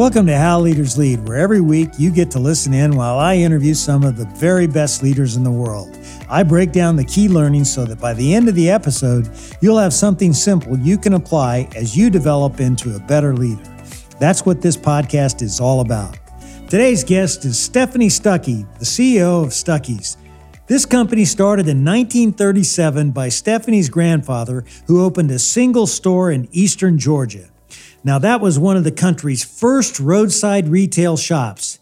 Welcome to How Leaders Lead, where every week you get to listen in while I interview some of the very best leaders in the world. I break down the key learnings so that by the end of the episode, you'll have something simple you can apply as you develop into a better leader. That's what this podcast is all about. Today's guest is Stephanie Stuckey, the CEO of Stuckey's. This company started in 1937 by Stephanie's grandfather, who opened a single store in eastern Georgia. Now, that was one of the country's first roadside retail shops.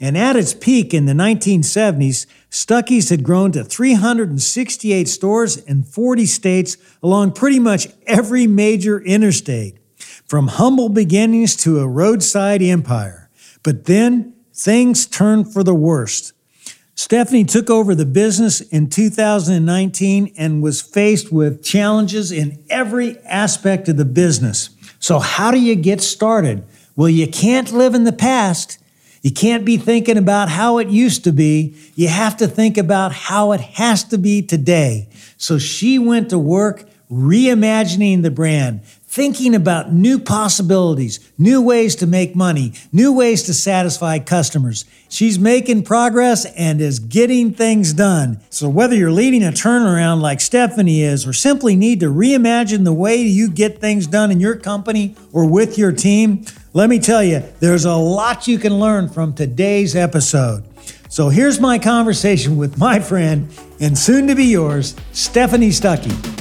And at its peak in the 1970s, Stuckey's had grown to 368 stores in 40 states along pretty much every major interstate, from humble beginnings to a roadside empire. But then things turned for the worst. Stephanie took over the business in 2019 and was faced with challenges in every aspect of the business. So, how do you get started? Well, you can't live in the past. You can't be thinking about how it used to be. You have to think about how it has to be today. So she went to work reimagining the brand, thinking about new possibilities, new ways to make money, new ways to satisfy customers. She's making progress and is getting things done. So, whether you're leading a turnaround like Stephanie is, or simply need to reimagine the way you get things done in your company or with your team, let me tell you, there's a lot you can learn from today's episode. So, here's my conversation with my friend and soon to be yours, Stephanie Stuckey.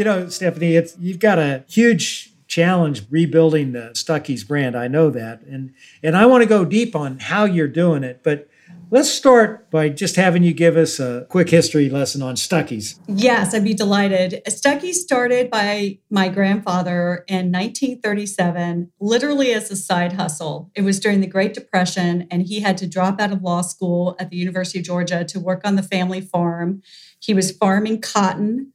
You know, Stephanie, it's you've got a huge challenge rebuilding the Stuckey's brand. I know that. And and I want to go deep on how you're doing it, but Let's start by just having you give us a quick history lesson on Stuckey's. Yes, I'd be delighted. Stuckey's started by my grandfather in 1937, literally as a side hustle. It was during the Great Depression, and he had to drop out of law school at the University of Georgia to work on the family farm. He was farming cotton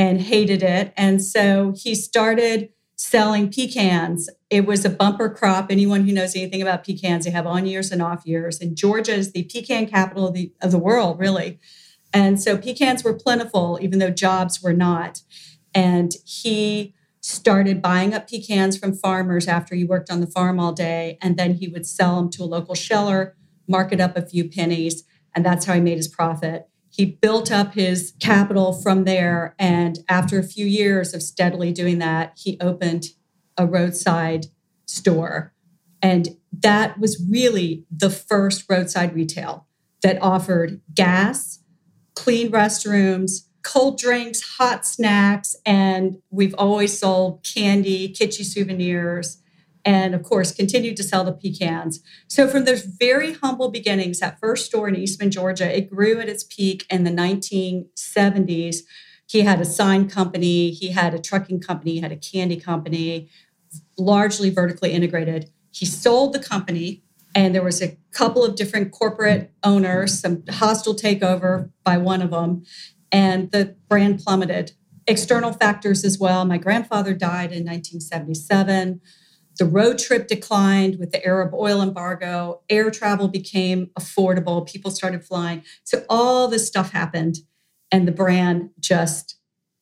and hated it. And so he started selling pecans. It was a bumper crop. Anyone who knows anything about pecans, they have on years and off years. And Georgia is the pecan capital of the, of the world, really. And so pecans were plentiful, even though jobs were not. And he started buying up pecans from farmers after he worked on the farm all day. And then he would sell them to a local sheller, market up a few pennies. And that's how he made his profit. He built up his capital from there. And after a few years of steadily doing that, he opened a roadside store. And that was really the first roadside retail that offered gas, clean restrooms, cold drinks, hot snacks, and we've always sold candy, kitschy souvenirs, and of course continued to sell the pecans. So from those very humble beginnings, that first store in Eastman, Georgia, it grew at its peak in the 1970s. He had a sign company, he had a trucking company, he had a candy company, largely vertically integrated. He sold the company and there was a couple of different corporate owners, some hostile takeover by one of them, and the brand plummeted. External factors as well. My grandfather died in 1977 the road trip declined with the Arab oil embargo. Air travel became affordable. People started flying. So all this stuff happened, and the brand just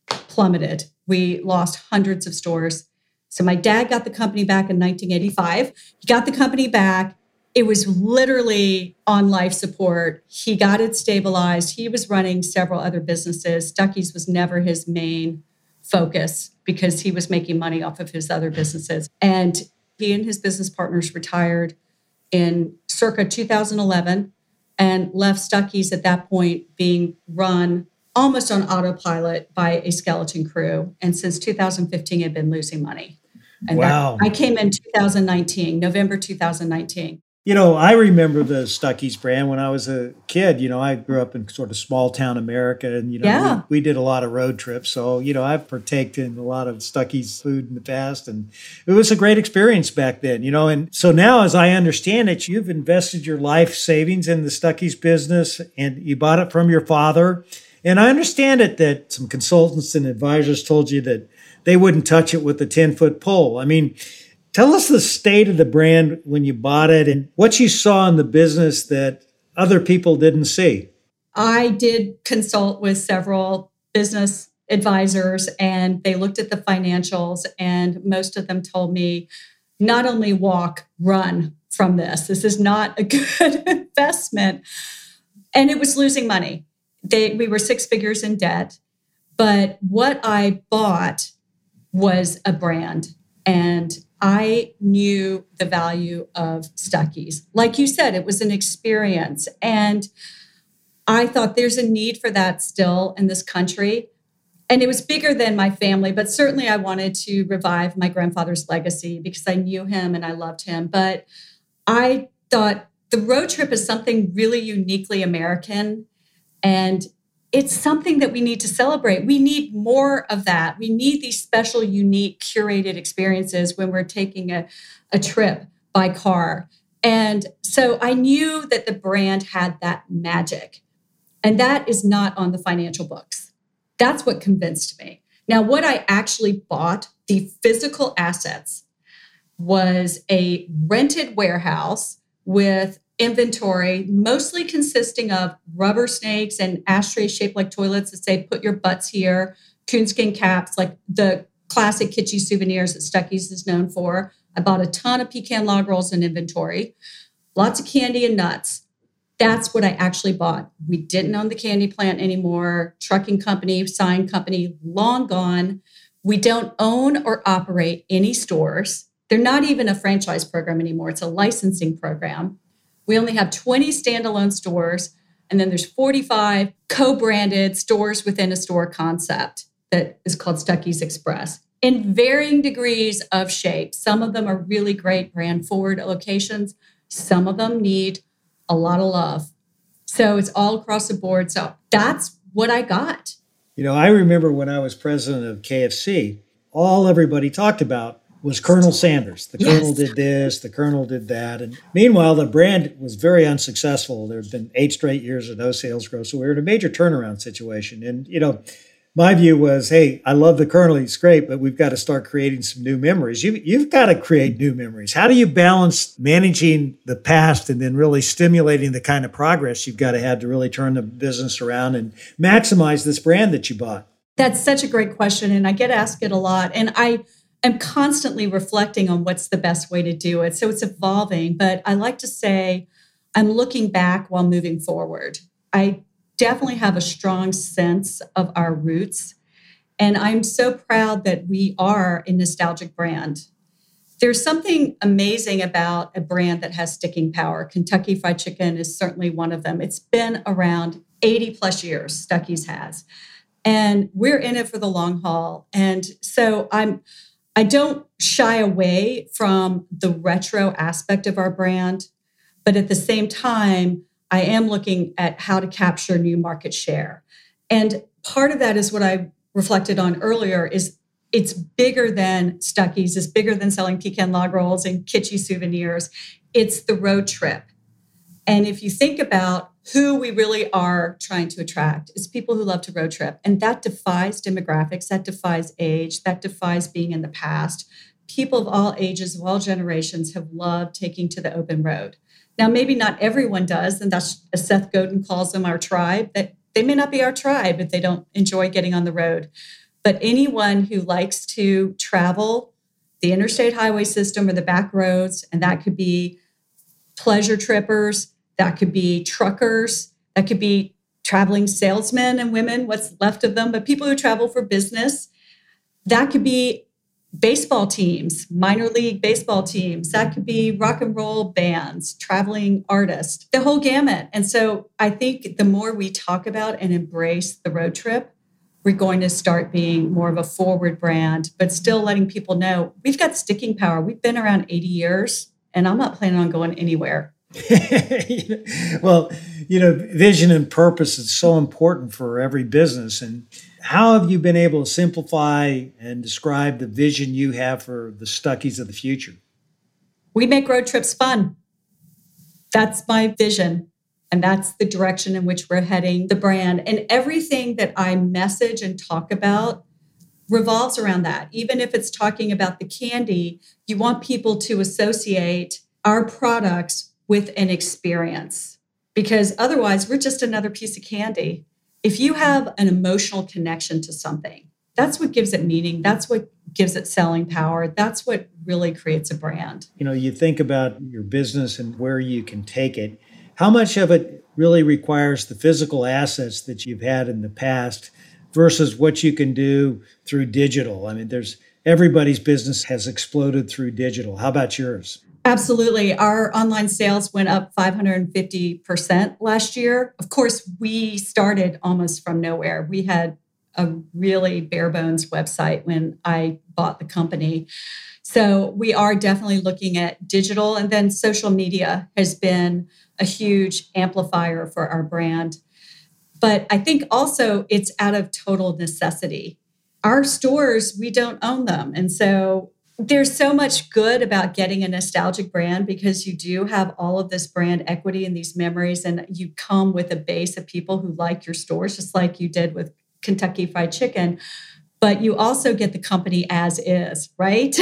plummeted. We lost hundreds of stores. So my dad got the company back in 1985. He got the company back. It was literally on life support. He got it stabilized. He was running several other businesses. Stuckey's was never his main focus because he was making money off of his other businesses. And he and his business partners retired in circa 2011 and left Stuckey's at that point being run almost on autopilot by a skeleton crew. And since 2015, had been losing money. And wow. That, I came in 2019, November 2019. You know, I remember the Stuckey's brand when I was a kid. You know, I grew up in sort of small town America, and you know, yeah. we, we, did a lot of road trips. So, you know, I've partaked in a lot of Stuckey's food in the past, and it was a great experience back then. You know, and so now, as I understand it, you've invested your life savings in the Stuckey's business, and you bought it from your father. And I understand it that some consultants and advisors told you that they wouldn't touch it with a ten foot pole. I mean Tell us the state of the brand when you bought it and what you saw in the business that other people didn't see. I did consult with several business advisors and they looked at the financials, and most of them told me not only walk, run from this. This is not a good investment. And it was losing money. They, we were six figures in debt. But what I bought was a brand. And I knew the value of Stuckey's. Like you said, it was an experience. And I thought there's a need for that still in this country. And it was bigger than my family, but certainly I wanted to revive my grandfather's legacy because I knew him and I loved him. But I thought the road trip is something really uniquely American. And it's something that we need to celebrate. We need more of that. We need these special, unique, curated experiences when we're taking a, a trip by car. And so I knew that the brand had that magic. And that is not on the financial books. That's what convinced me. Now, what I actually bought, the physical assets, was a rented warehouse with inventory, mostly consisting of rubber snakes and ashtrays shaped like toilets that say, put your butts here, coonskin caps, like the classic kitschy souvenirs that Stuckey's is known for. I bought a ton of pecan log rolls in inventory, lots of candy and nuts. That's what I actually bought. We didn't own the candy plant anymore. Trucking company, sign company, long gone. We don't own or operate any stores. They're not even a franchise program anymore. It's a licensing program. We only have 20 standalone stores, and then there's 45 co branded stores within a store concept that is called Stuckey's Express in varying degrees of shape. Some of them are really great brand forward locations, some of them need a lot of love. So it's all across the board. So that's what I got. You know, I remember when I was president of KFC, all everybody talked about was Colonel Sanders. The yes. Colonel did this, the Colonel did that. And meanwhile, the brand was very unsuccessful. There had been eight straight years of no sales growth. So we were in a major turnaround situation. And, you know, my view was, hey, I love the Colonel, he's great, but we've got to start creating some new memories. You, you've got to create new memories. How do you balance managing the past and then really stimulating the kind of progress you've got to have to really turn the business around and maximize this brand that you bought? That's such a great question. And I get asked it a lot. And I, am constantly reflecting on what's the best way to do it. So it's evolving, but I like to say I'm looking back while moving forward. I definitely have a strong sense of our roots. And I'm so proud that we are a nostalgic brand. There's something amazing about a brand that has sticking power. Kentucky Fried Chicken is certainly one of them. It's been around 80 plus years, Stuckey's has. And we're in it for the long haul. And so I'm I don't shy away from the retro aspect of our brand, but at the same time, I am looking at how to capture new market share. And part of that is what I reflected on earlier is it's bigger than Stuckey's, it's bigger than selling pecan log rolls and kitschy souvenirs. It's the road trip. And if you think about who we really are trying to attract, it's people who love to road trip. And that defies demographics, that defies age, that defies being in the past. People of all ages, of all generations have loved taking to the open road. Now, maybe not everyone does, and that's as Seth Godin calls them our tribe, that they may not be our tribe if they don't enjoy getting on the road. But anyone who likes to travel the interstate highway system or the back roads, and that could be pleasure trippers, that could be truckers, that could be traveling salesmen and women, what's left of them, but people who travel for business. That could be baseball teams, minor league baseball teams. That could be rock and roll bands, traveling artists, the whole gamut. And so I think the more we talk about and embrace the road trip, we're going to start being more of a forward brand, but still letting people know we've got sticking power. We've been around 80 years, and I'm not planning on going anywhere. well, you know, vision and purpose is so important for every business. And how have you been able to simplify and describe the vision you have for the Stuckey's of the future? We make road trips fun. That's my vision. And that's the direction in which we're heading the brand. And everything that I message and talk about revolves around that. Even if it's talking about the candy, you want people to associate our products with an experience because otherwise we're just another piece of candy. if you have an emotional connection to something, that's what gives it meaning. That's what gives it selling power. That's what really creates a brand. You know, you think about your business and where you can take it. How much of it really requires the physical assets that you've had in the past versus what you can do through digital? I mean, there's everybody's business has exploded through digital. How about yours? Absolutely. Our online sales went up 550% last year. Of course, we started almost from nowhere. We had a really bare bones website when I bought the company. So we are definitely looking at digital, and then social media has been a huge amplifier for our brand. But I think also it's out of total necessity. Our stores, we don't own them. And so there's so much good about getting a nostalgic brand because you do have all of this brand equity and these memories, and you come with a base of people who like your stores, just like you did with Kentucky Fried Chicken. But you also get the company as is, right?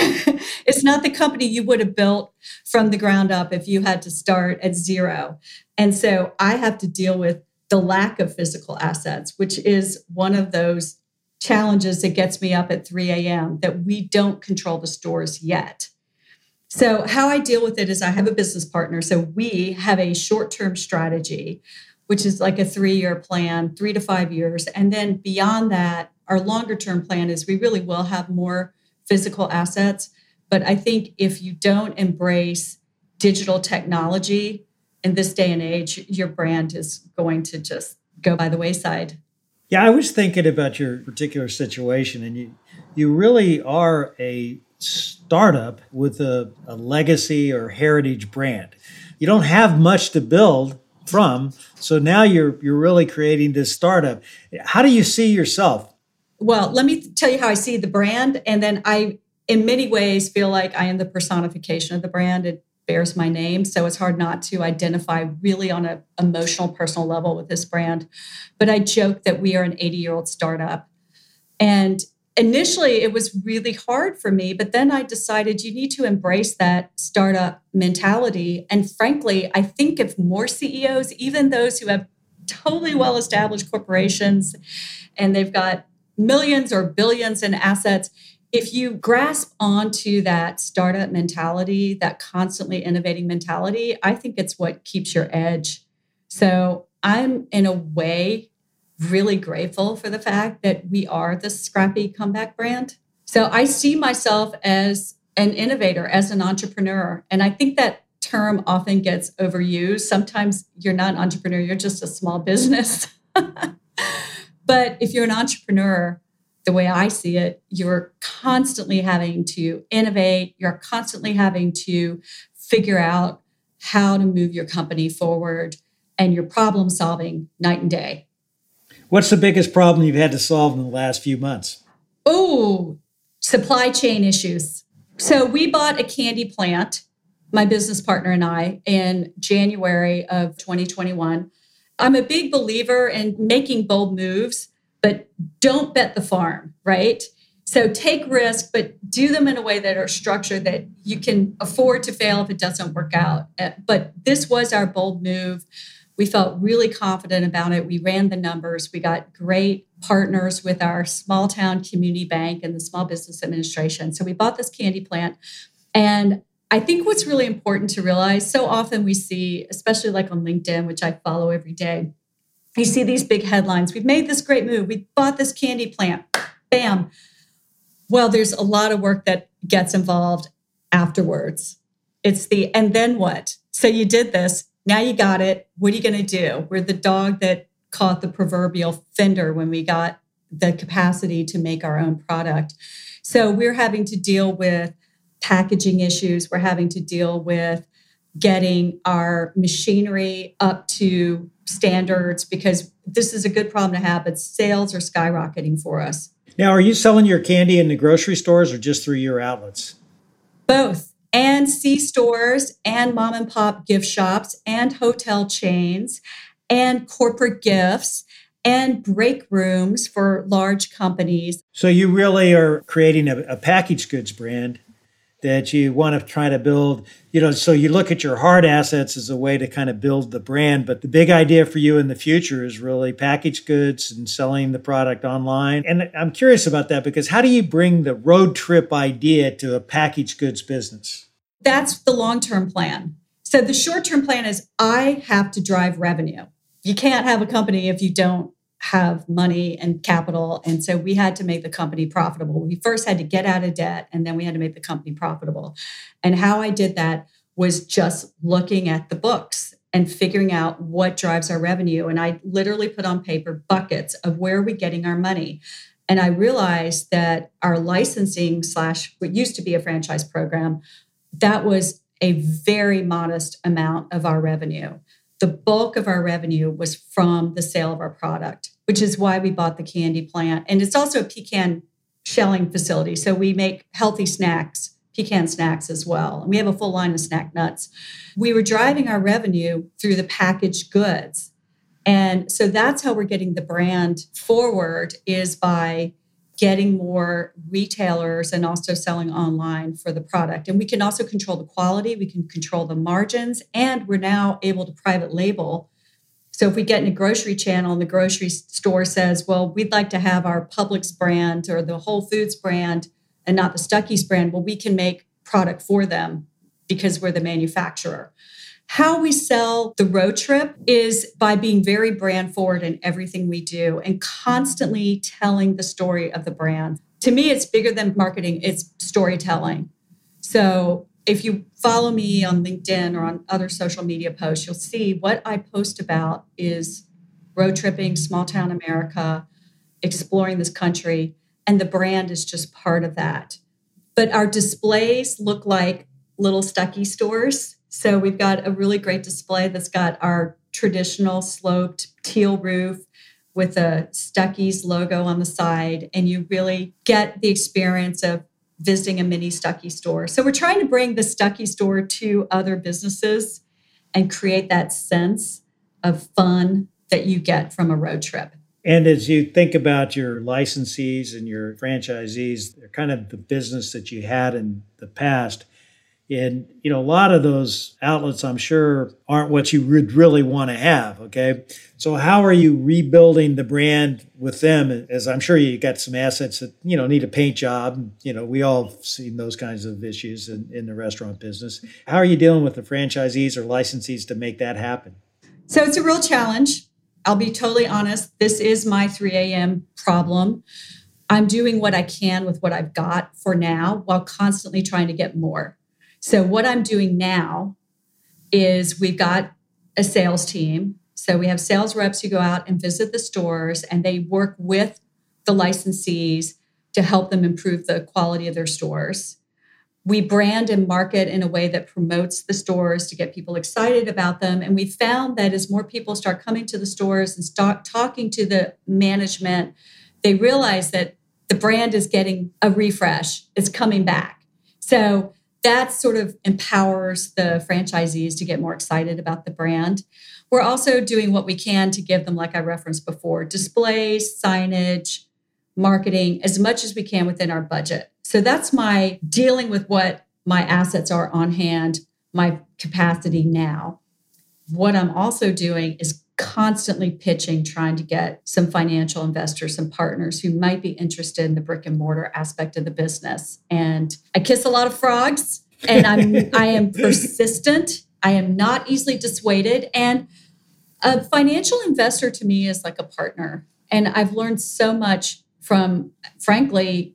it's not the company you would have built from the ground up if you had to start at zero. And so I have to deal with the lack of physical assets, which is one of those challenges that gets me up at 3 a.m. that we don't control the stores yet. So, how I deal with it is I have a business partner. So, we have a short term strategy, which is like a three year plan, three to five years. And then beyond that, our longer term plan is we really will have more physical assets. But I think if you don't embrace digital technology in this day and age, your brand is going to just go by the wayside. Yeah, I was thinking about your particular situation, and you you really are a startup with a, a legacy or heritage brand. You don't have much to build from, so now you're you're really creating this startup. How do you see yourself? Well, let me tell you how I see the brand, and then I, in many ways, feel like I am the personification of the brand. It bears my name. So it's hard not to identify really on an emotional, personal level with this brand. But I joke that we are an 80 year old startup. And initially, it was really hard for me. But then I decided you need to embrace that startup mentality. And frankly, I think if more CEOs, even those who have totally well established corporations and they've got millions or billions in assets, if you grasp onto that startup mentality, that constantly innovating mentality, I think it's what keeps your edge. So I'm in a way really grateful for the fact that we are the scrappy comeback brand. So I see myself as an innovator, as an entrepreneur. And I think that term often gets overused. Sometimes you're not an entrepreneur, you're just a small business. but if you're an entrepreneur, the way I see it, you're constantly having to innovate, you're constantly having to figure out how to move your company forward, and you're problem solving night and day. What's the biggest problem you've had to solve in the last few months? Oh, supply chain issues. So we bought a candy plant, my business partner and I, in January of 2021. I'm a big believer in making bold moves but don't bet the farm, right? So take risk, but do them in a way that are structured that you can afford to fail if it doesn't work out. Uh, but this was our bold move. We felt really confident about it. We ran the numbers. We got great partners with our small town community bank and the Small Business Administration. So we bought this candy plant. And I think what's really important to realize so often we see, especially like on LinkedIn, which I follow every day, you see these big headlines. We've made this great move. We bought this candy plant. Bam. Well, there's a lot of work that gets involved afterwards. It's the, and then what? So you did this. Now you got it. What are you going to do? We're the dog that caught the proverbial fender when we got the capacity to make our own product. So we're having to deal with packaging issues. We're having to deal with getting our machinery up to standards because this is a good problem to have, but sales are skyrocketing for us. Now, are you selling your candy in the grocery stores or just through your outlets? Both. And C stores and mom and pop gift shops and hotel chains and corporate gifts and break rooms for large companies. So you really are creating a, a packaged goods brand that you want to try to build, you know, so you look at your hard assets as a way to kind of build the brand. But the big idea for you in the future is really packaged goods and selling the product online. And I'm curious about that because how do you bring the road trip idea to a packaged goods business? That's the long term plan. So the short term plan is I have to drive revenue. You can't have a company if you don't have money and capital. And so we had to make the company profitable. We first had to get out of debt and then we had to make the company profitable. And how I did that was just looking at the books and figuring out what drives our revenue. And I literally put on paper buckets of where are we getting our money. And I realized that our licensing slash what used to be a franchise program, that was a very modest amount of our revenue the bulk of our revenue was from the sale of our product, which is why we bought the candy plant. And it's also a pecan shelling facility. So we make healthy snacks, pecan snacks as well. And we have a full line of snack nuts. We were driving our revenue through the packaged goods. And so that's how we're getting the brand forward is by getting more retailers and also selling online for the product. And we can also control the quality, we can control the margins, and we're now able to private label. So if we get in a grocery channel and the grocery store says, well, we'd like to have our Publix brand or the Whole Foods brand and not the Stuckey's brand, well, we can make product for them because we're the manufacturer. How we sell the road trip is by being very brand forward in everything we do and constantly telling the story of the brand. To me, it's bigger than marketing, it's storytelling. So if you follow me on LinkedIn or on other social media posts, you'll see what I post about is road tripping, small town America, exploring this country, and the brand is just part of that. But our displays look like little Stuckey stores so we've got a really great display that's got our traditional sloped teal roof with a Stuckey's logo on the side, and you really get the experience of visiting a mini Stuckey store. So we're trying to bring the Stuckey store to other businesses and create that sense of fun that you get from a road trip. And as you think about your licensees and your franchisees, they're kind of the business that you had in the past. And, you know, a lot of those outlets, I'm sure, aren't what you would really want to have. Okay. So, how are you rebuilding the brand with them? As I'm sure you got some assets that, you know, need a paint job. You know, we all seen those kinds of issues in, in the restaurant business. How are you dealing with the franchisees or licensees to make that happen? So, it's a real challenge. I'll be totally honest. This is my 3 a.m. problem. I'm doing what I can with what I've got for now while constantly trying to get more. So, what I'm doing now is we've got a sales team. So, we have sales reps who go out and visit the stores and they work with the licensees to help them improve the quality of their stores. We brand and market in a way that promotes the stores to get people excited about them. And we found that as more people start coming to the stores and start talking to the management, they realize that the brand is getting a refresh, it's coming back. So that sort of empowers the franchisees to get more excited about the brand. We're also doing what we can to give them, like I referenced before, displays, signage, marketing, as much as we can within our budget. So that's my dealing with what my assets are on hand, my capacity now. What I'm also doing is constantly pitching, trying to get some financial investors, some partners who might be interested in the brick and mortar aspect of the business. And I kiss a lot of frogs and I'm I am persistent. I am not easily dissuaded. And a financial investor to me is like a partner. And I've learned so much from, frankly,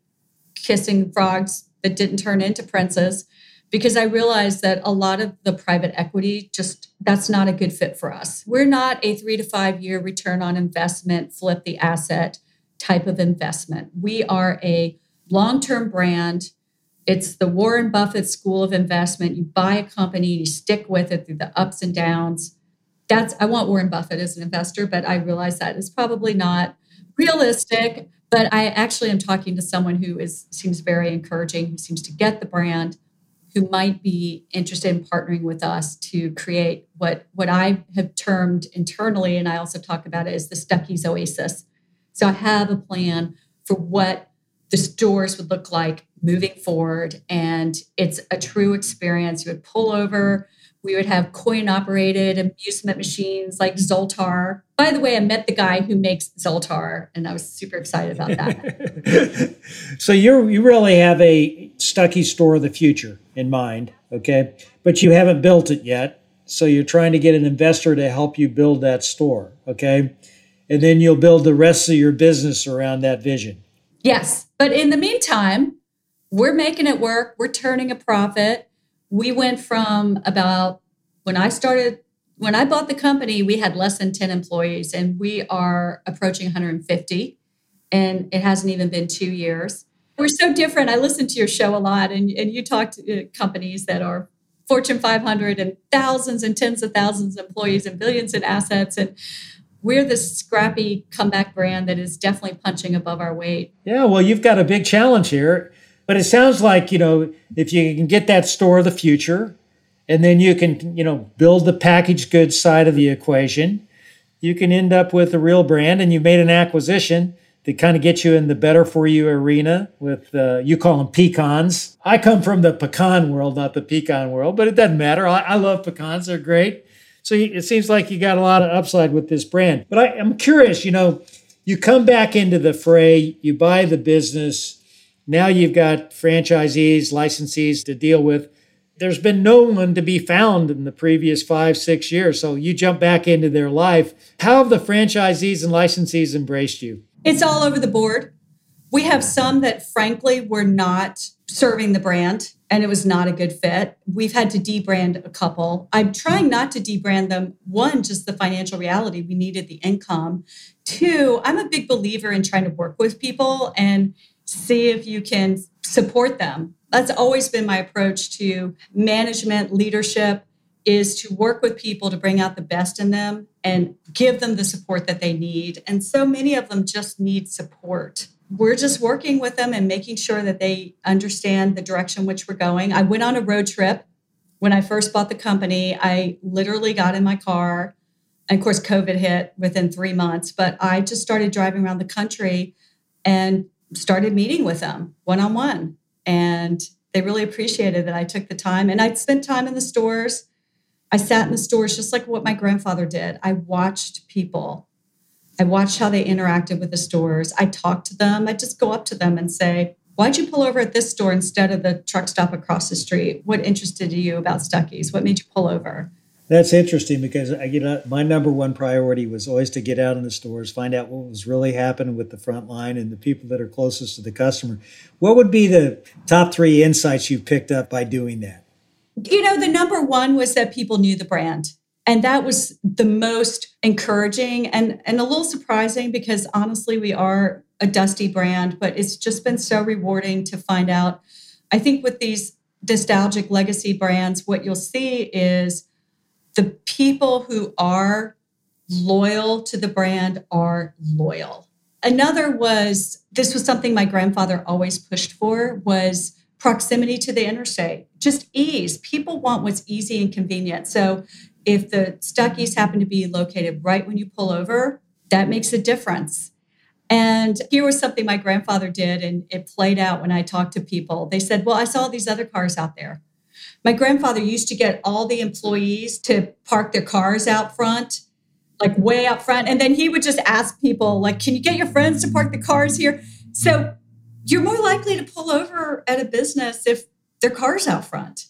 kissing frogs that didn't turn into princes because I realized that a lot of the private equity just that's not a good fit for us. We're not a 3 to 5 year return on investment, flip the asset type of investment. We are a long-term brand. It's the Warren Buffett school of investment. You buy a company, you stick with it through the ups and downs. That's I want Warren Buffett as an investor, but I realize that is probably not realistic. But I actually am talking to someone who is seems very encouraging, who seems to get the brand, who might be interested in partnering with us to create what what I have termed internally, and I also talk about it as the Stuckey's Oasis. So I have a plan for what the stores would look like moving forward. And it's a true experience. You would pull over, we would have coin operated amusement machines like Zoltar. By the way, I met the guy who makes Zoltar, and I was super excited about that. so you you really have a Stuckey store of the future in mind, okay? But you haven't built it yet. So you're trying to get an investor to help you build that store, okay? And then you'll build the rest of your business around that vision. Yes. But in the meantime, we're making it work. We're turning a profit. We went from about when I started, when I bought the company, we had less than 10 employees and we are approaching 150. And it hasn't even been two years. We're so different. I listen to your show a lot, and, and you talk to uh, companies that are Fortune 500 and thousands and tens of thousands of employees and billions in assets. And we're this scrappy comeback brand that is definitely punching above our weight. Yeah, well, you've got a big challenge here. But it sounds like, you know, if you can get that store of the future and then you can, you know, build the packaged goods side of the equation, you can end up with a real brand and you've made an acquisition that kind of get you in the better for you arena with uh, you call them pecans. I come from the pecan world, not the pecan world, but it doesn't matter. I, I love pecans; they're great. So it seems like you got a lot of upside with this brand. But I, I'm curious, you know, you come back into the fray, you buy the business. Now you've got franchisees, licensees to deal with. There's been no one to be found in the previous five, six years. So you jump back into their life. How have the franchisees and licensees embraced you? It's all over the board. We have some that, frankly, were not serving the brand and it was not a good fit. We've had to debrand a couple. I'm trying not to debrand them. One, just the financial reality, we needed the income. Two, I'm a big believer in trying to work with people and see if you can support them. That's always been my approach to management, leadership is to work with people to bring out the best in them and give them the support that they need. And so many of them just need support. We're just working with them and making sure that they understand the direction which we're going. I went on a road trip when I first bought the company. I literally got in my car. And of course, COVID hit within three months, but I just started driving around the country and started meeting with them one on one. And they really appreciated that I took the time. And I spent time in the stores I sat in the stores just like what my grandfather did. I watched people. I watched how they interacted with the stores. I talked to them. I just go up to them and say, Why'd you pull over at this store instead of the truck stop across the street? What interested you about Stuckey's? What made you pull over? That's interesting because I, you know, my number one priority was always to get out in the stores, find out what was really happening with the front line and the people that are closest to the customer. What would be the top three insights you picked up by doing that? You know, the number one was that people knew the brand. And that was the most encouraging and, and a little surprising because honestly, we are a dusty brand, but it's just been so rewarding to find out. I think with these nostalgic legacy brands, what you'll see is the people who are loyal to the brand are loyal. Another was this was something my grandfather always pushed for was proximity to the interstate, just ease. People want what's easy and convenient. So if the Stuckey's happen to be located right when you pull over, that makes a difference. And here was something my grandfather did, and it played out when I talked to people. They said, Well, I saw these other cars out there. My grandfather used to get all the employees to park their cars out front, like way out front. And then he would just ask people, like, can you get your friends to park the cars here? So you're more likely to pull over at a business if their car's out front.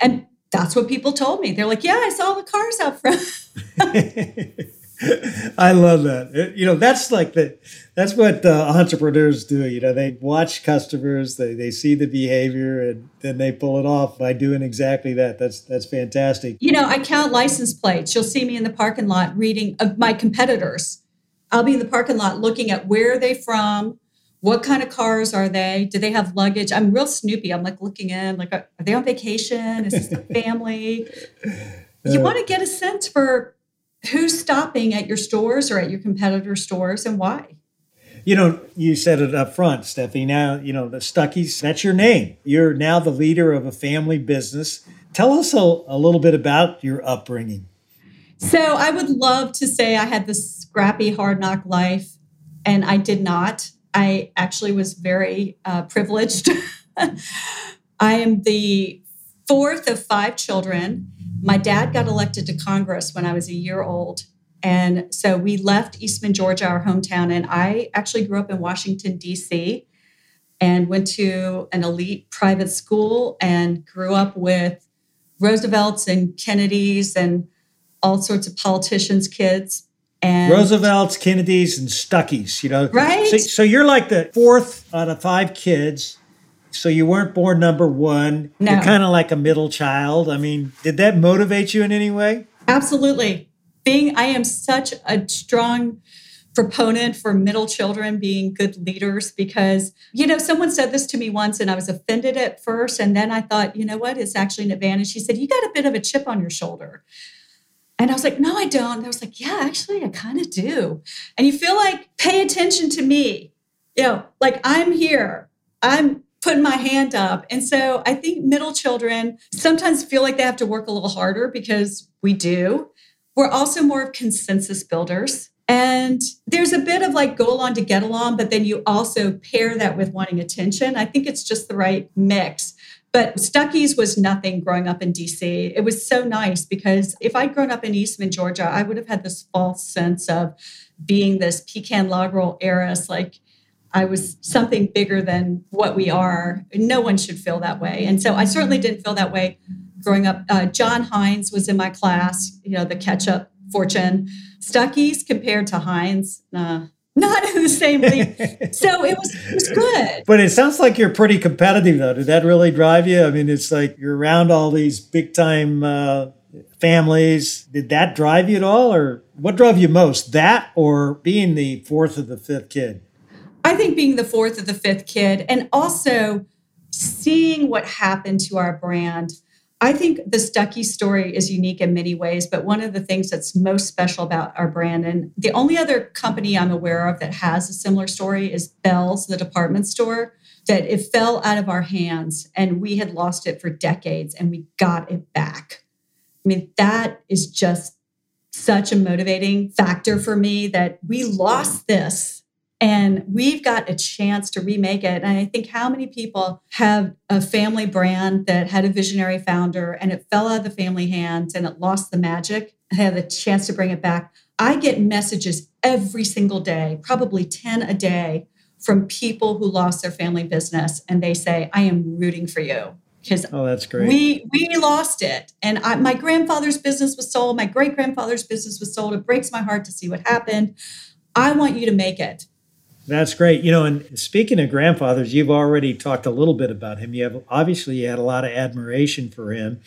And that's what people told me. They're like, yeah, I saw the cars out front. I love that. You know, that's like the that's what uh, entrepreneurs do. You know, they watch customers, they they see the behavior, and then they pull it off by doing exactly that. That's that's fantastic. You know, I count license plates. You'll see me in the parking lot reading of my competitors. I'll be in the parking lot looking at where are they from, what kind of cars are they? Do they have luggage? I'm real snoopy. I'm like looking in, like, are they on vacation? Is this a family? Uh, you want to get a sense for who's stopping at your stores or at your competitor stores and why. You know, you said it up front, Steffi. Now, you know, the Stuckeys, that's your name. You're now the leader of a family business. Tell us a, a little bit about your upbringing. So, I would love to say I had this scrappy, hard knock life, and I did not. I actually was very uh, privileged. I am the fourth of five children. My dad got elected to Congress when I was a year old. And so we left Eastman, Georgia, our hometown. And I actually grew up in Washington, D.C., and went to an elite private school and grew up with Roosevelt's and Kennedy's and all sorts of politicians' kids. And Roosevelt's, Kennedy's, and Stuckey's, you know. Right. So, so you're like the fourth out of five kids. So you weren't born number one. No. You're kind of like a middle child. I mean, did that motivate you in any way? Absolutely. Being, I am such a strong proponent for middle children being good leaders because, you know, someone said this to me once and I was offended at first. And then I thought, you know what? It's actually an advantage. She said, You got a bit of a chip on your shoulder. And I was like, No, I don't. And I was like, Yeah, actually, I kind of do. And you feel like, pay attention to me. You know, like I'm here. I'm putting my hand up. And so I think middle children sometimes feel like they have to work a little harder because we do. We're also more of consensus builders. And there's a bit of like go along to get along, but then you also pair that with wanting attention. I think it's just the right mix. But Stuckey's was nothing growing up in DC. It was so nice because if I'd grown up in Eastman, Georgia, I would have had this false sense of being this pecan log roll heiress. Like I was something bigger than what we are. No one should feel that way. And so I certainly didn't feel that way growing up. Uh, John Heinz was in my class, you know, the ketchup fortune. Stuckey's compared to Heinz, uh, not in the same league. so it was, it was good. But it sounds like you're pretty competitive, though. Did that really drive you? I mean, it's like you're around all these big time uh, families. Did that drive you at all, or what drove you most? That or being the fourth or the fifth kid? I think being the fourth or the fifth kid, and also seeing what happened to our brand I think the Stuckey story is unique in many ways, but one of the things that's most special about our brand, and the only other company I'm aware of that has a similar story is Bell's, the department store, that it fell out of our hands and we had lost it for decades and we got it back. I mean, that is just such a motivating factor for me that we lost this and we've got a chance to remake it. And I think how many people have a family brand that had a visionary founder and it fell out of the family hands and it lost the magic and had the chance to bring it back. I get messages every single day, probably 10 a day, from people who lost their family business and they say, I am rooting for you. Because oh, that's great. We we lost it, and I, my grandfather's business was sold. My great grandfather's business was sold. It breaks my heart to see what happened. I want you to make it. That's great. You know, and speaking of grandfathers, you've already talked a little bit about him. You have obviously you had a lot of admiration for him.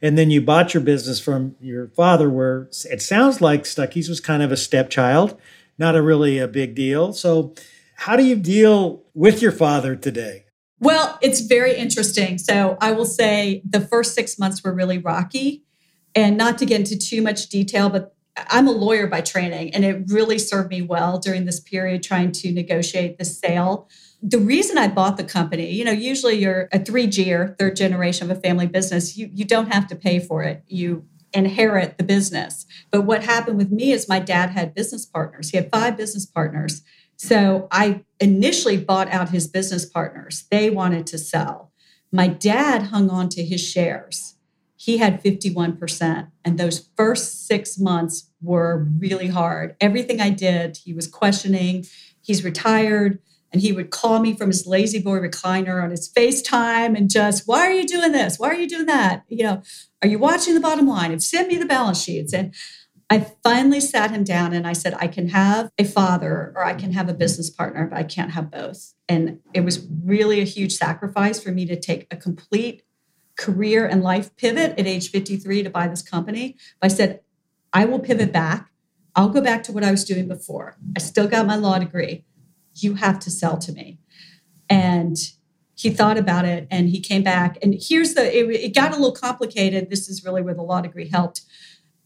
And then you bought your business from your father, where it sounds like Stuckey's was kind of a stepchild, not a really a big deal. So, how do you deal with your father today? Well, it's very interesting. So, I will say the first six months were really rocky. And not to get into too much detail, but I'm a lawyer by training, and it really served me well during this period trying to negotiate the sale. The reason I bought the company, you know, usually you're a 3G or third generation of a family business, you, you don't have to pay for it. You inherit the business. But what happened with me is my dad had business partners, he had five business partners. So I initially bought out his business partners. They wanted to sell. My dad hung on to his shares he had 51%. And those first six months were really hard. Everything I did, he was questioning. He's retired. And he would call me from his La-Z-Boy recliner on his FaceTime and just, why are you doing this? Why are you doing that? You know, are you watching the bottom line? And send me the balance sheets. And I finally sat him down and I said, I can have a father or I can have a business partner, but I can't have both. And it was really a huge sacrifice for me to take a complete career and life pivot at age 53 to buy this company. I said, I will pivot back. I'll go back to what I was doing before. I still got my law degree. You have to sell to me. And he thought about it and he came back. And here's the, it, it got a little complicated. This is really where the law degree helped.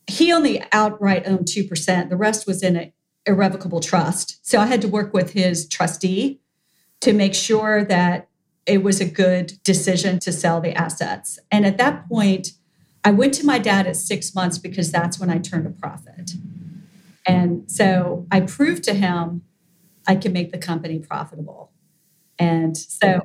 He only outright owned 2%, the rest was in an irrevocable trust. So I had to work with his trustee to make sure that it was a good decision to sell the assets. And at that point, I went to my dad at six months because that's when I turned a profit. And so I proved to him I can make the company profitable. And so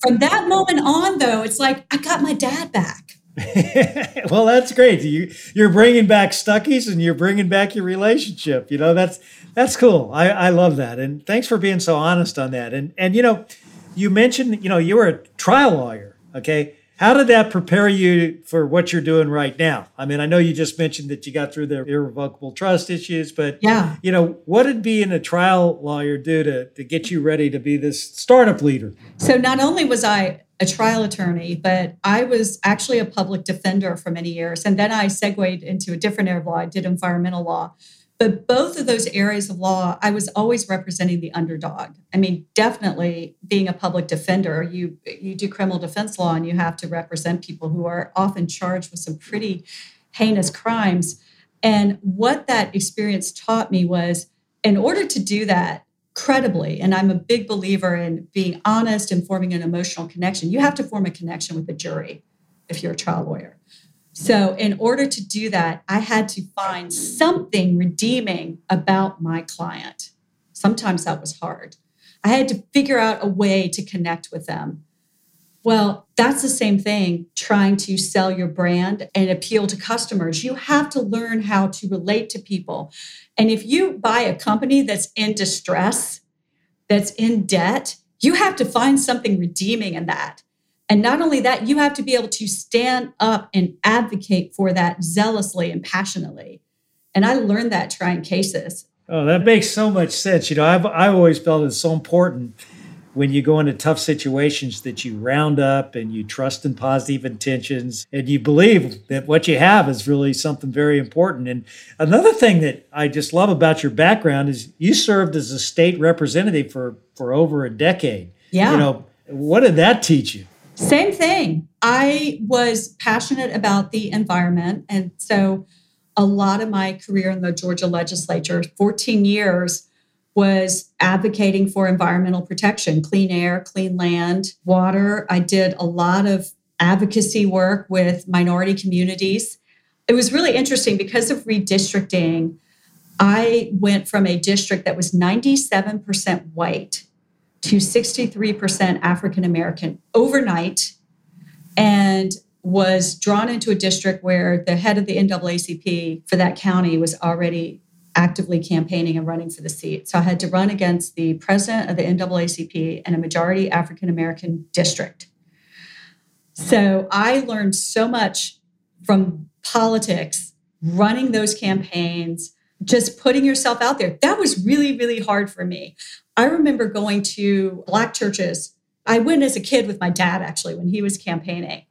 From that moment on, though, it's like I got my dad back. well, that's great. You you're bringing back Stuckey's and you're bringing back your relationship. You know that's that's cool. I, I love that, and thanks for being so honest on that. And and you know, you mentioned you know you were a trial lawyer. Okay, how did that prepare you for what you're doing right now? I mean, I know you just mentioned that you got through the irrevocable trust issues, but yeah, you know, what did being a trial lawyer do to, to get you ready to be this startup leader? So not only was I a trial attorney, but I was actually a public defender for many years. And then I segued into a different area of law. I did environmental law. But both of those areas of law, I was always representing the underdog. I mean, definitely being a public defender, you you do criminal defense law and you have to represent people who are often charged with some pretty heinous crimes. And what that experience taught me was in order to do that credibly, and I'm a big believer in being honest and forming an emotional connection, you have to form a connection with the jury if you're a trial lawyer. So, in order to do that, I had to find something redeeming about my client. Sometimes that was hard. I had to figure out a way to connect with them. Well, that's the same thing trying to sell your brand and appeal to customers. You have to learn how to relate to people. And if you buy a company that's in distress, that's in debt, you have to find something redeeming in that. And not only that, you have to be able to stand up and advocate for that zealously and passionately. And I learned that trying cases. Oh, that makes so much sense. You know, I've, I've always felt it's so important when you go into tough situations that you round up and you trust in positive intentions and you believe that what you have is really something very important. And another thing that I just love about your background is you served as a state representative for, for over a decade. Yeah. You know, what did that teach you? Same thing. I was passionate about the environment. And so a lot of my career in the Georgia legislature, 14 years, was advocating for environmental protection, clean air, clean land, water. I did a lot of advocacy work with minority communities. It was really interesting because of redistricting. I went from a district that was 97% white to 63% African American overnight and was drawn into a district where the head of the NAACP for that county was already actively campaigning and running for the seat. So I had to run against the president of the NAACP and a majority African American district. So I learned so much from politics, running those campaigns, just putting yourself out there. That was really, really hard for me. I remember going to Black churches. I went as a kid with my dad, actually, when he was campaigning.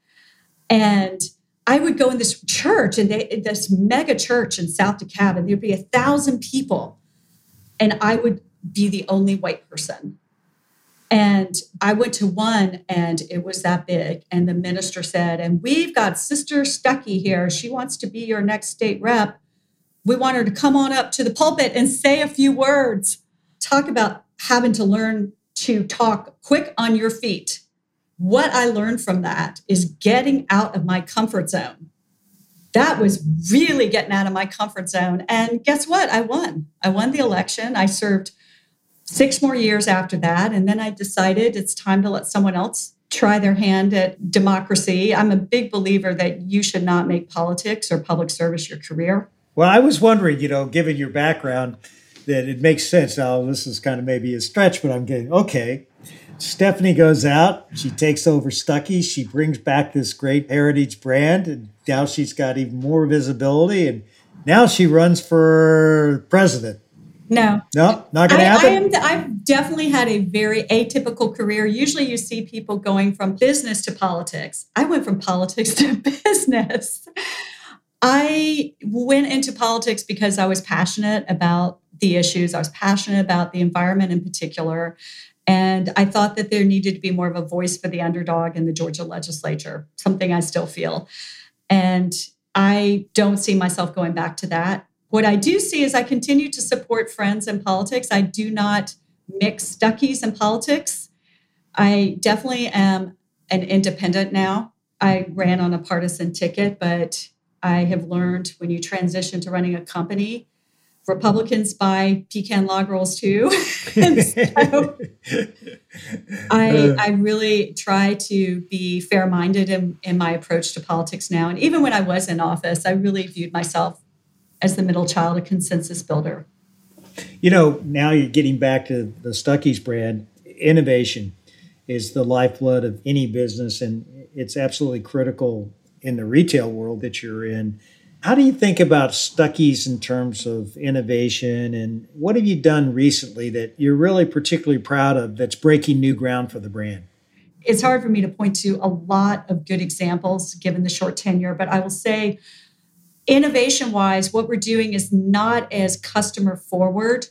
And I would go in this church and they, this mega church in South DeKalb, and there'd be a thousand people. And I would be the only white person. And I went to one and it was that big. And the minister said, And we've got Sister Stuckey here. She wants to be your next state rep. We want her to come on up to the pulpit and say a few words. Talk about having to learn to talk quick on your feet. What I learned from that is getting out of my comfort zone. That was really getting out of my comfort zone. And guess what? I won. I won the election. I served six more years after that. And then I decided it's time to let someone else try their hand at democracy. I'm a big believer that you should not make politics or public service your career. Well, I was wondering, you know, given your background, that it makes sense. Now, this is kind of maybe a stretch, but I'm getting okay. Stephanie goes out, she takes over Stuckey, she brings back this great heritage brand, and now she's got even more visibility, and now she runs for president. No, no, not going to happen. I am. I've definitely had a very atypical career. Usually, you see people going from business to politics. I went from politics to business. I went into politics because I was passionate about the issues. I was passionate about the environment in particular. And I thought that there needed to be more of a voice for the underdog in the Georgia legislature, something I still feel. And I don't see myself going back to that. What I do see is I continue to support friends in politics. I do not mix Stuckey's in politics. I definitely am an independent now. I ran on a partisan ticket, but I have learned when you transition to running a company, Republicans buy pecan log rolls too. so I, uh. I really try to be fair minded in, in my approach to politics now. And even when I was in office, I really viewed myself as the middle child, a consensus builder. You know, now you're getting back to the Stuckey's brand. Innovation is the lifeblood of any business, and it's absolutely critical in the retail world that you're in. How do you think about Stuckey's in terms of innovation, and what have you done recently that you're really particularly proud of that's breaking new ground for the brand? It's hard for me to point to a lot of good examples given the short tenure, but I will say innovation wise, what we're doing is not as customer forward,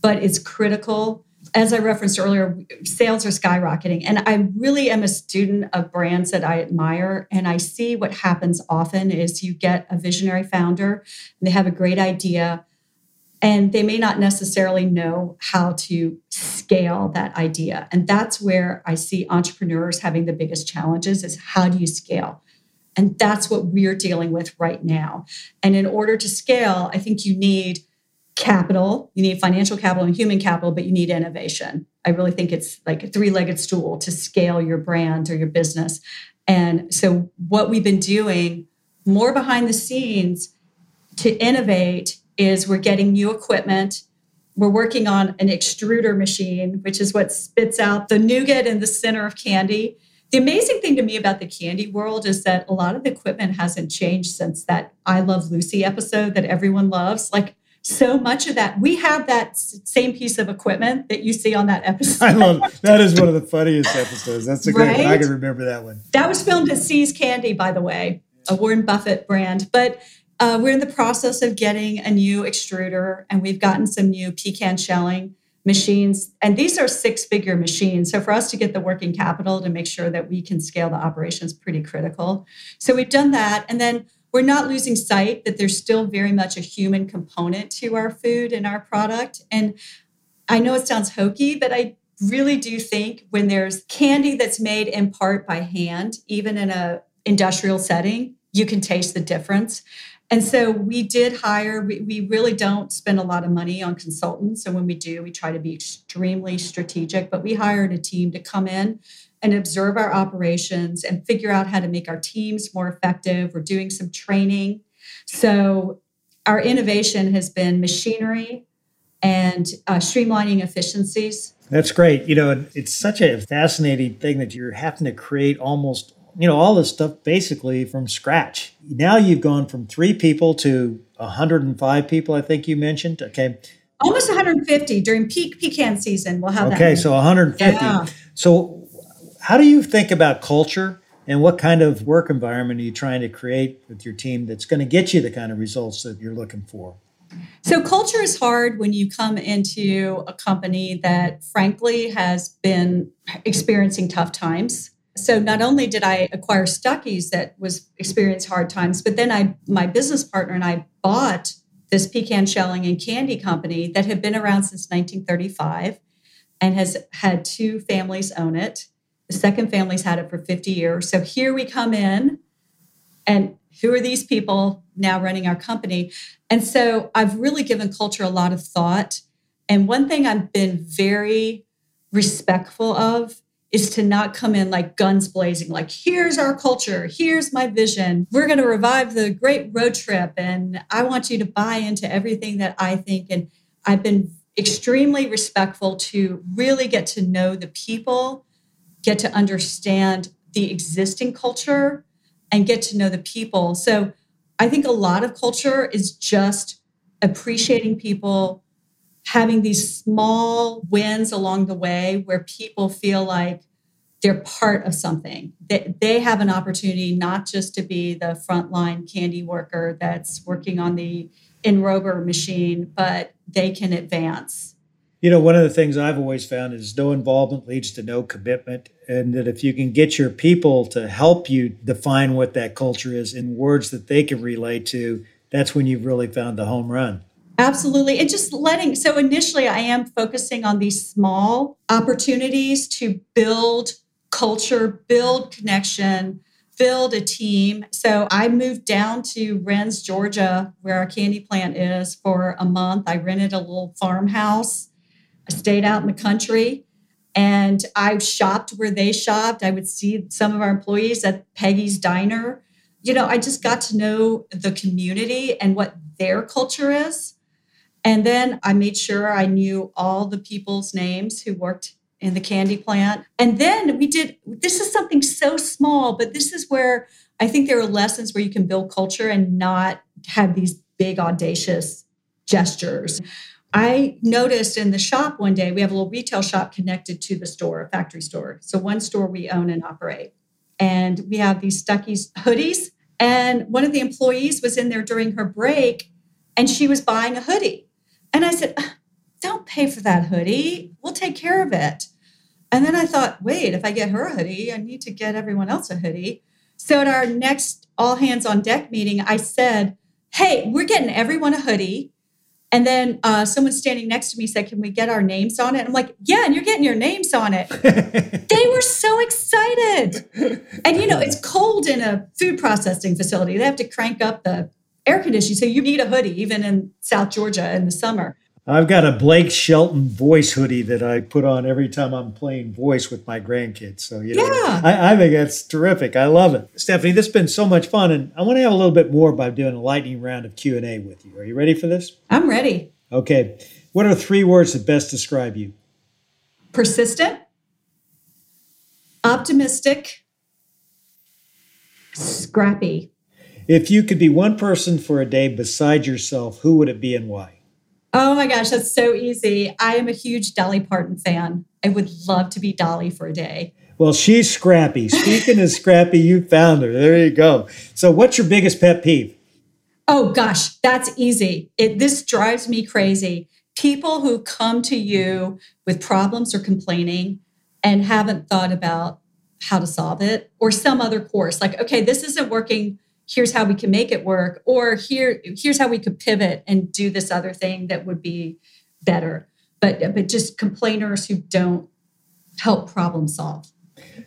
but it's critical. As I referenced earlier, sales are skyrocketing. And I really am a student of brands that I admire. And I see what happens often is you get a visionary founder and they have a great idea. And they may not necessarily know how to scale that idea. And that's where I see entrepreneurs having the biggest challenges is how do you scale? And that's what we're dealing with right now. And in order to scale, I think you need capital, you need financial capital and human capital, but you need innovation. I really think it's like a three legged stool to scale your brand or your business. And so, what we've been doing more behind the scenes to innovate is we're getting new equipment. We're working on an extruder machine, which is what spits out the nougat in the center of candy. The amazing thing to me about the candy world is that a lot of the equipment hasn't changed since that I Love Lucy episode that everyone loves. Like so much of that, we have that same piece of equipment that you see on that episode. I love that is one of the funniest episodes. That's a great right? one. I can remember that one. That was filmed at See's Candy, by the way, a Warren Buffett brand. But uh, we're in the process of getting a new extruder, and we've gotten some new pecan shelling machines. And these are six figure machines. So for us to get the working capital to make sure that we can scale the operations pretty critical. So we've done that. And then we're not losing sight that there's still very much a human component to our food and our product. And I know it sounds hokey, but I really do think when there's candy that's made in part by hand, even in a industrial setting, you can taste the difference. And so we did hire, we, we really don't spend a lot of money on consultants. So when we do, we try to be extremely strategic, but we hired a team to come in and observe our operations and figure out how to make our teams more effective. We're doing some training. So our innovation has been machinery and uh, streamlining efficiencies. That's great. You know, it's such a fascinating thing that you're having to create almost you know, all this stuff basically from scratch. Now you've gone from three people to 105 people, I think you mentioned. Okay. Almost 150 during peak pecan season. We'll have that. Okay, so 150. Yeah. So, how do you think about culture and what kind of work environment are you trying to create with your team that's going to get you the kind of results that you're looking for? So, culture is hard when you come into a company that, frankly, has been experiencing tough times so not only did I acquire Stuckey's that was experienced hard times, but then I my business partner and I bought this pecan shelling and candy company that had been around since 1935 and has had two families own it. The second family's had it for 50 years. So here we come in and who are these people now running our company? And so I've really given culture a lot of thought. And one thing I've been very respectful of is to not come in like guns blazing, like, here's our culture, here's my vision. We're going to revive the great road trip. And I want you to buy into everything that I think. And I've been extremely respectful to really get to know the people, get to understand the existing culture, and get to know the people. So I think a lot of culture is just appreciating people, having these small wins along the way where people feel like they're part of something. They, they have an opportunity not just to be the frontline candy worker that's working on the enrober machine, but they can advance. You know, one of the things I've always found is no involvement leads to no commitment. And that if you can get your people to help you define what that culture is in words that they can relate to, that's when you've really found the home run. Absolutely. And just letting, so initially I am focusing on these small opportunities to build culture, build connection, build a team. So I moved down to Wrens, Georgia, where our candy plant is for a month. I rented a little farmhouse. Stayed out in the country And I shopped where they shopped. I would see some of our employees at Peggy's Diner. You know, I just got to know the community and what their culture is. And then I made sure I knew all the people's names who worked in the candy plant. And then we did this is something so small, but this is where I think there are lessons where you can build culture and not have these big, audacious gestures. I noticed in the shop one day, we have a little retail shop connected to the store, a factory store. So, one store we own and operate. And we have these Stuckey's hoodies. And one of the employees was in there during her break and she was buying a hoodie. And I said, Don't pay for that hoodie. We'll take care of it. And then I thought, wait, if I get her a hoodie, I need to get everyone else a hoodie. So at our next all hands on deck meeting, I said, Hey, we're getting everyone a hoodie. And then uh, someone standing next to me said, Can we get our names on it? I'm like, Yeah, and you're getting your names on it. they were so excited. And you know, it's cold in a food processing facility. They have to crank up the air conditioning. So you need a hoodie, even in South Georgia in the summer. I've got a Blake Shelton voice hoodie that I put on every time I'm playing voice with my grandkids. So you know, yeah. I, I, think that's terrific. I love it, Stephanie. This has been so much fun, and I want to have a little bit more by doing a lightning round of Q and A with you. Are you ready for this? I'm ready. Okay. What are three words that best describe you? Persistent, optimistic, scrappy. If you could be one person for a day beside yourself, who would it be and why? Oh my gosh, that's so easy. I am a huge Dolly Parton fan. I would love to be Dolly for a day. Well, she's scrappy. Speaking of scrappy, you found her. There you go. So, what's your biggest pet peeve? Oh gosh, that's easy. It, this drives me crazy. People who come to you with problems or complaining and haven't thought about how to solve it or some other course. Like, okay, this isn't working here's how we can make it work or here here's how we could pivot and do this other thing that would be better but but just complainers who don't help problem solve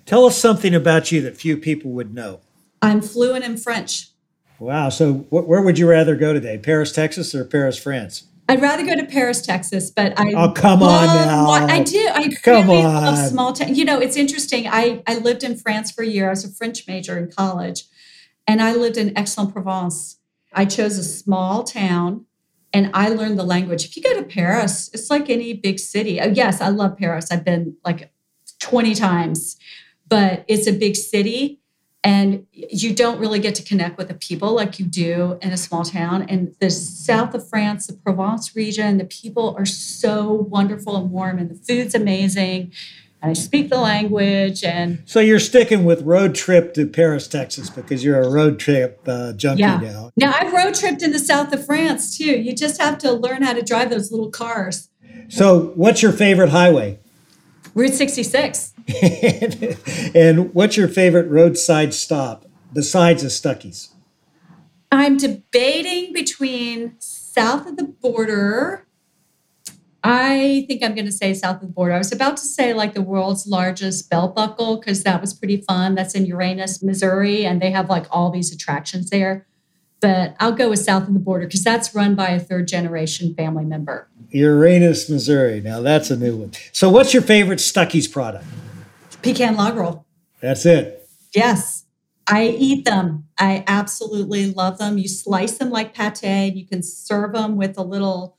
tell us something about you that few people would know i'm fluent in french wow so wh- where would you rather go today paris texas or paris france I'd rather go to Paris, Texas, but I oh come love, on now. I do. I come really on. love small town. You know, it's interesting. I I lived in France for a year. I was a French major in college, and I lived in Aix-en-Provence. I chose a small town and I learned the language. If you go to Paris, it's like any big city. Oh, yes, I love Paris. I've been like 20 times, but it's a big city and you don't really get to connect with the people like you do in a small town. And the south of France, the Provence region, the people are so wonderful and warm, and the food's amazing. I speak the language. And so you're sticking with road trip to Paris, Texas, because you're a road trip uh, junkie yeah. now. Now I've road tripped in the south of France too. You just have to learn how to drive those little cars. So, what's your favorite highway? Route 66. and what's your favorite roadside stop besides the Stuckey's? I'm debating between south of the border I think I'm going to say south of the border. I was about to say like the world's largest belt buckle because that was pretty fun. That's in Uranus, Missouri, and they have like all these attractions there. But I'll go with south of the border because that's run by a third generation family member. Uranus, Missouri. Now that's a new one. So, what's your favorite Stuckey's product? Pecan log roll. That's it. Yes. I eat them. I absolutely love them. You slice them like pate. And you can serve them with a little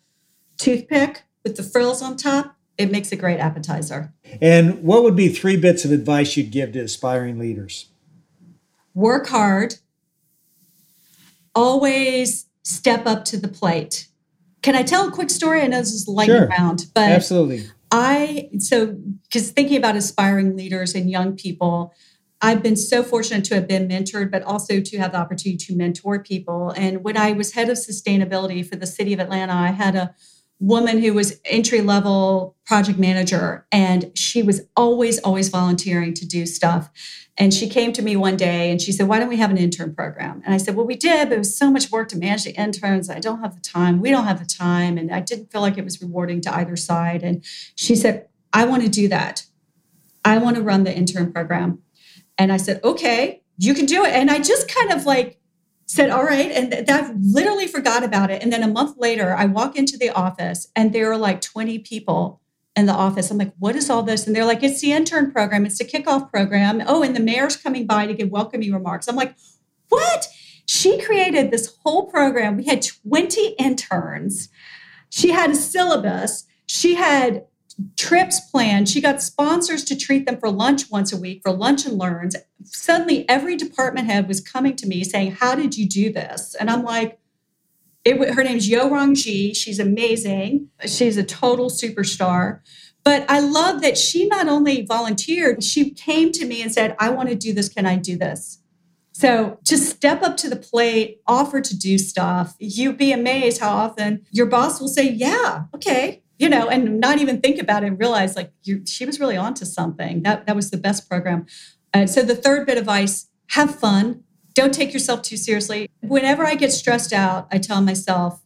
toothpick with the frills on top, it makes a great appetizer. And what would be three bits of advice you'd give to aspiring leaders? Work hard. Always step up to the plate. Can I tell a quick story? I know this is lightning sure. round, but absolutely. I so because thinking about aspiring leaders and young people, I've been so fortunate to have been mentored, but also to have the opportunity to mentor people. And when I was head of sustainability for the city of Atlanta, I had a woman who was entry level project manager and she was always always volunteering to do stuff. And she came to me one day and she said why don't we have an intern program? And i said well we did but it was so much work to manage the interns. I don't have the time. We don't have the time. And i didn't feel like it was rewarding to either side. And she said i want to do that. I want to run the intern program. And i said okay you can do it. And i just kind of like said, All right. And th- that literally forgot about it. And then a month later, I walk into the office and there are like 20 people in the office. I'm like, what is all this? And they're like, it's the intern program, it's the kickoff program. Oh, and the mayor's coming by to give welcoming remarks. I'm like, what? She created this whole program. We had 20 interns. She had a syllabus. She had trips planned. She got sponsors to treat them for lunch once a week for lunch and learns. Suddenly, every department head was coming to me saying, How did you do this? And I'm like, it, her name's Yo Rongji. She's amazing. She's a total superstar. But I love that she not only volunteered, she came to me and said, I want to do this. Can I do this? So just step up to the plate, offer to do stuff. You'd be amazed how often your boss will say, Yeah, okay, you know, and not even think about it and realize like she was really onto something. That, that was the best program. Uh, so the third bit of advice have fun. Don't take yourself too seriously. Whenever I get stressed out, I tell myself,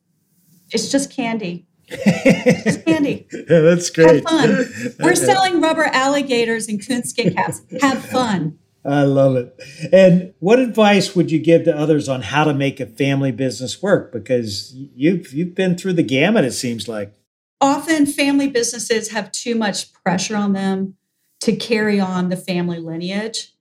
it's just candy. it's candy. Yeah, that's great. Have fun. We're selling rubber alligators and coonskin caps. Have fun. I love it. And what advice would you give to others on how to make a family business work? Because you've you've been through the gamut, it seems like. Often family businesses have too much pressure on them to carry on the family lineage.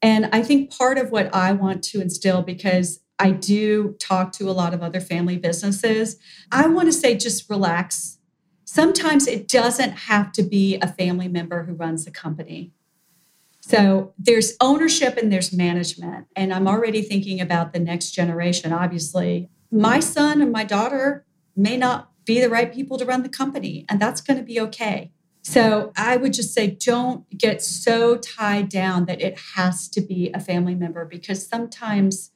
And I think part of what I want to instill, because I do talk to a lot of other family businesses, I want to say just relax. Sometimes it doesn't have to be a family member who runs the company. So there's ownership and there's management. And I'm already thinking about the next generation. Obviously, my son and my daughter may not be the right people to run the company, and that's going to be okay. So I would just say don't get so tied down that it has to be a family member because sometimes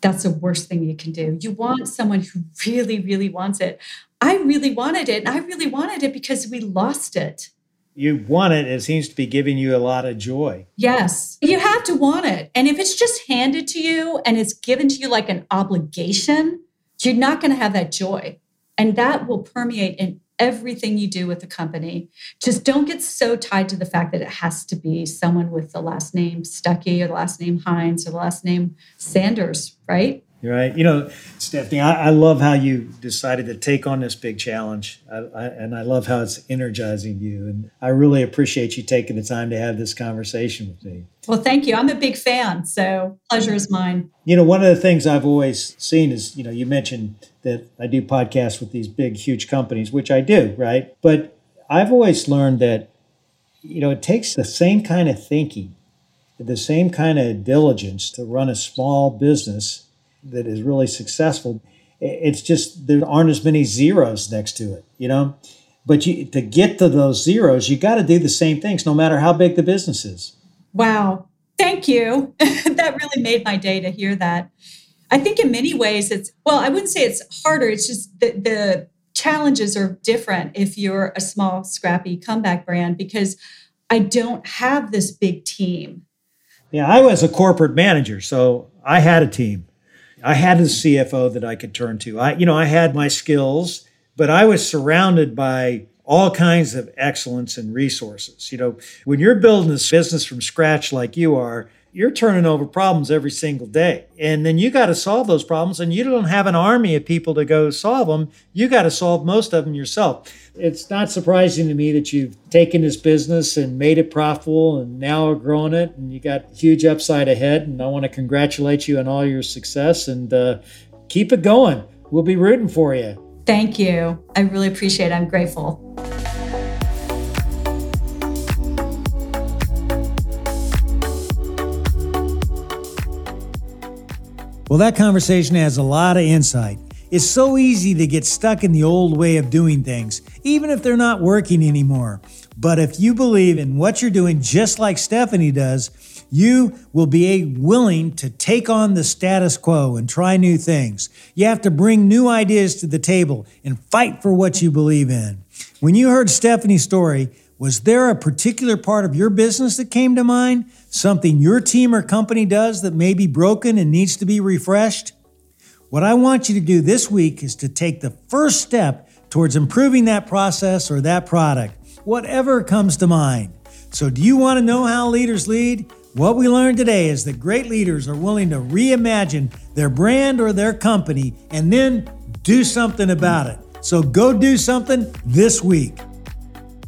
that's the worst thing you can do. You want someone who really, really wants it. I really wanted it, and I really wanted it because we lost it. You want it, it seems to be giving you a lot of joy. Yes, you have to want it. And if it's just handed to you and it's given to you like an obligation, you're not going to have that joy. And that will permeate in everything you do with the company. Just don't get so tied to the fact that it has to be someone with the last name Stuckey or the last name Heinz or the last name Sanders, right? Right. You know, Stephanie, I, I love how you decided to take on this big challenge. I, I, and I love how it's energizing you. And I really appreciate you taking the time to have this conversation with me. Well, thank you. I'm a big fan. So pleasure is mine. You know, one of the things I've always seen is, you know, you mentioned that I do podcasts with these big, huge companies, which I do, right? But I've always learned that, you know, it takes the same kind of thinking, the same kind of diligence to run a small business that is really successful. It's just there aren't as many zeros next to it, you know. But you, to get to those zeros, you got to do the same things, no matter how big the business is. Wow, thank you. that really made my day to hear that. I think in many ways it's well, I wouldn't say it's harder. It's just the, the challenges are different if you're a small, scrappy comeback brand because I don't have this big team. Yeah, I was a corporate manager, so I had a team. I had a CFO that I could turn to. I, you know, I had my skills, but I was surrounded by all kinds of excellence and resources. You know, when you're building this business from scratch like you are, you're turning over problems every single day. And then you got to solve those problems, and you don't have an army of people to go solve them. You got to solve most of them yourself. It's not surprising to me that you've taken this business and made it profitable and now are growing it, and you got huge upside ahead. And I want to congratulate you on all your success and uh, keep it going. We'll be rooting for you. Thank you. I really appreciate it. I'm grateful. Well, that conversation has a lot of insight. It's so easy to get stuck in the old way of doing things, even if they're not working anymore. But if you believe in what you're doing, just like Stephanie does, you will be willing to take on the status quo and try new things. You have to bring new ideas to the table and fight for what you believe in. When you heard Stephanie's story, was there a particular part of your business that came to mind? Something your team or company does that may be broken and needs to be refreshed? What I want you to do this week is to take the first step towards improving that process or that product, whatever comes to mind. So, do you want to know how leaders lead? What we learned today is that great leaders are willing to reimagine their brand or their company and then do something about it. So, go do something this week.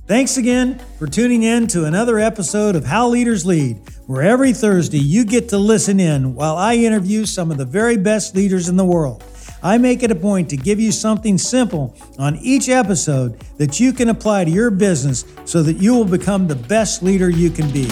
Thanks again for tuning in to another episode of How Leaders Lead, where every Thursday you get to listen in while I interview some of the very best leaders in the world. I make it a point to give you something simple on each episode that you can apply to your business so that you will become the best leader you can be.